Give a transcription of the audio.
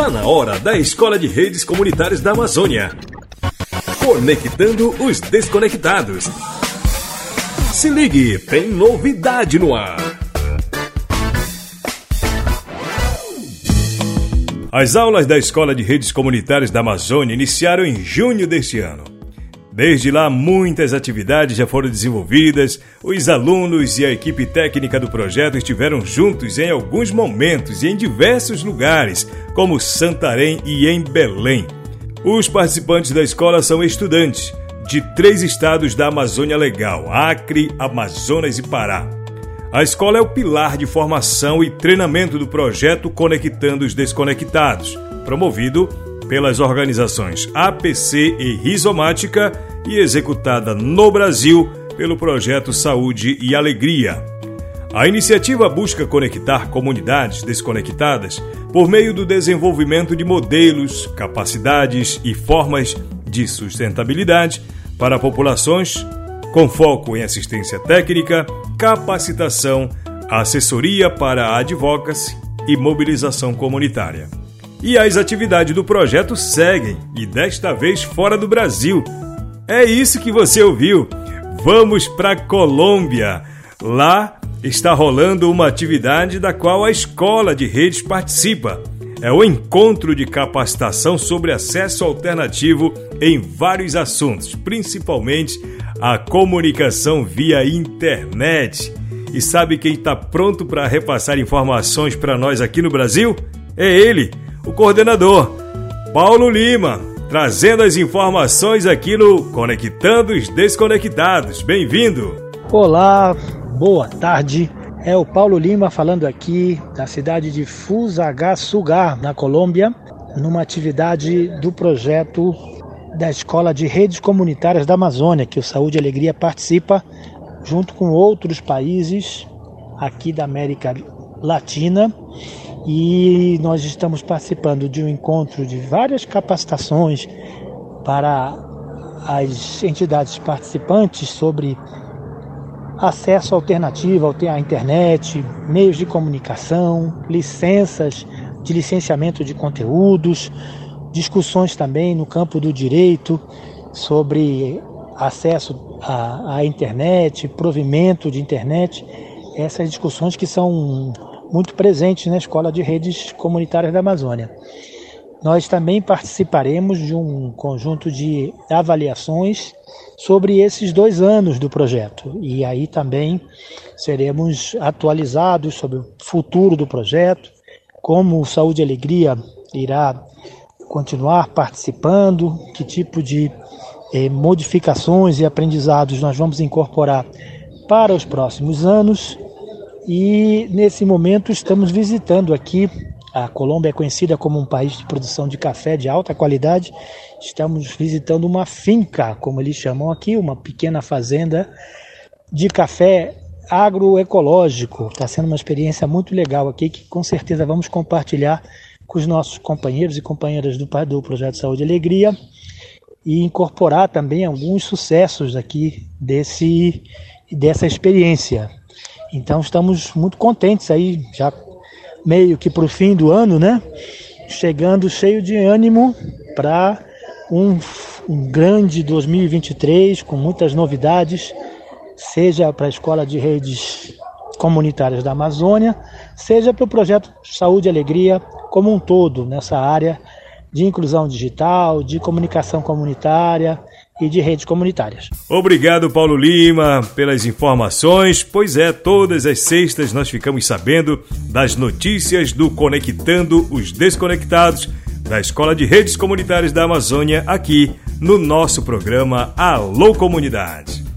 Está na hora da Escola de Redes Comunitárias da Amazônia. Conectando os desconectados. Se ligue, tem novidade no ar. As aulas da Escola de Redes Comunitárias da Amazônia iniciaram em junho deste ano. Desde lá, muitas atividades já foram desenvolvidas, os alunos e a equipe técnica do projeto estiveram juntos em alguns momentos e em diversos lugares, como Santarém e em Belém. Os participantes da escola são estudantes de três estados da Amazônia Legal: Acre, Amazonas e Pará. A escola é o pilar de formação e treinamento do projeto Conectando os Desconectados, promovido pelas organizações APC e Rizomática e executada no Brasil pelo projeto Saúde e Alegria. A iniciativa busca conectar comunidades desconectadas por meio do desenvolvimento de modelos, capacidades e formas de sustentabilidade para populações com foco em assistência técnica, capacitação, assessoria para advocacy e mobilização comunitária. E as atividades do projeto seguem, e desta vez fora do Brasil. É isso que você ouviu. Vamos para Colômbia. Lá está rolando uma atividade da qual a escola de redes participa. É o encontro de capacitação sobre acesso alternativo em vários assuntos, principalmente a comunicação via internet. E sabe quem está pronto para repassar informações para nós aqui no Brasil? É ele, o coordenador, Paulo Lima, trazendo as informações aqui no Conectando os Desconectados. Bem-vindo! Olá, boa tarde. É o Paulo Lima falando aqui da cidade de Fusagasugá, na Colômbia, numa atividade do projeto da Escola de Redes Comunitárias da Amazônia, que o Saúde e Alegria participa junto com outros países aqui da América Latina e nós estamos participando de um encontro de várias capacitações para as entidades participantes sobre acesso alternativo à internet, meios de comunicação, licenças de licenciamento de conteúdos, discussões também no campo do direito sobre acesso à, à internet, provimento de internet, essas discussões que são muito presentes na Escola de Redes Comunitárias da Amazônia. Nós também participaremos de um conjunto de avaliações sobre esses dois anos do projeto. E aí também seremos atualizados sobre o futuro do projeto, como Saúde e Alegria irá continuar participando, que tipo de eh, modificações e aprendizados nós vamos incorporar para os próximos anos e nesse momento estamos visitando aqui. A Colômbia é conhecida como um país de produção de café de alta qualidade. Estamos visitando uma finca, como eles chamam aqui, uma pequena fazenda de café agroecológico. Está sendo uma experiência muito legal aqui que com certeza vamos compartilhar com os nossos companheiros e companheiras do, do Projeto Saúde e Alegria e incorporar também alguns sucessos aqui desse, dessa experiência. Então estamos muito contentes aí, já meio que para o fim do ano, né? Chegando cheio de ânimo para um, um grande 2023 com muitas novidades, seja para a Escola de Redes Comunitárias da Amazônia, seja para o projeto Saúde e Alegria como um todo nessa área de inclusão digital, de comunicação comunitária e de redes comunitárias. Obrigado, Paulo Lima, pelas informações. Pois é, todas as sextas nós ficamos sabendo das notícias do Conectando os Desconectados da Escola de Redes Comunitárias da Amazônia aqui no nosso programa Alô Comunidade.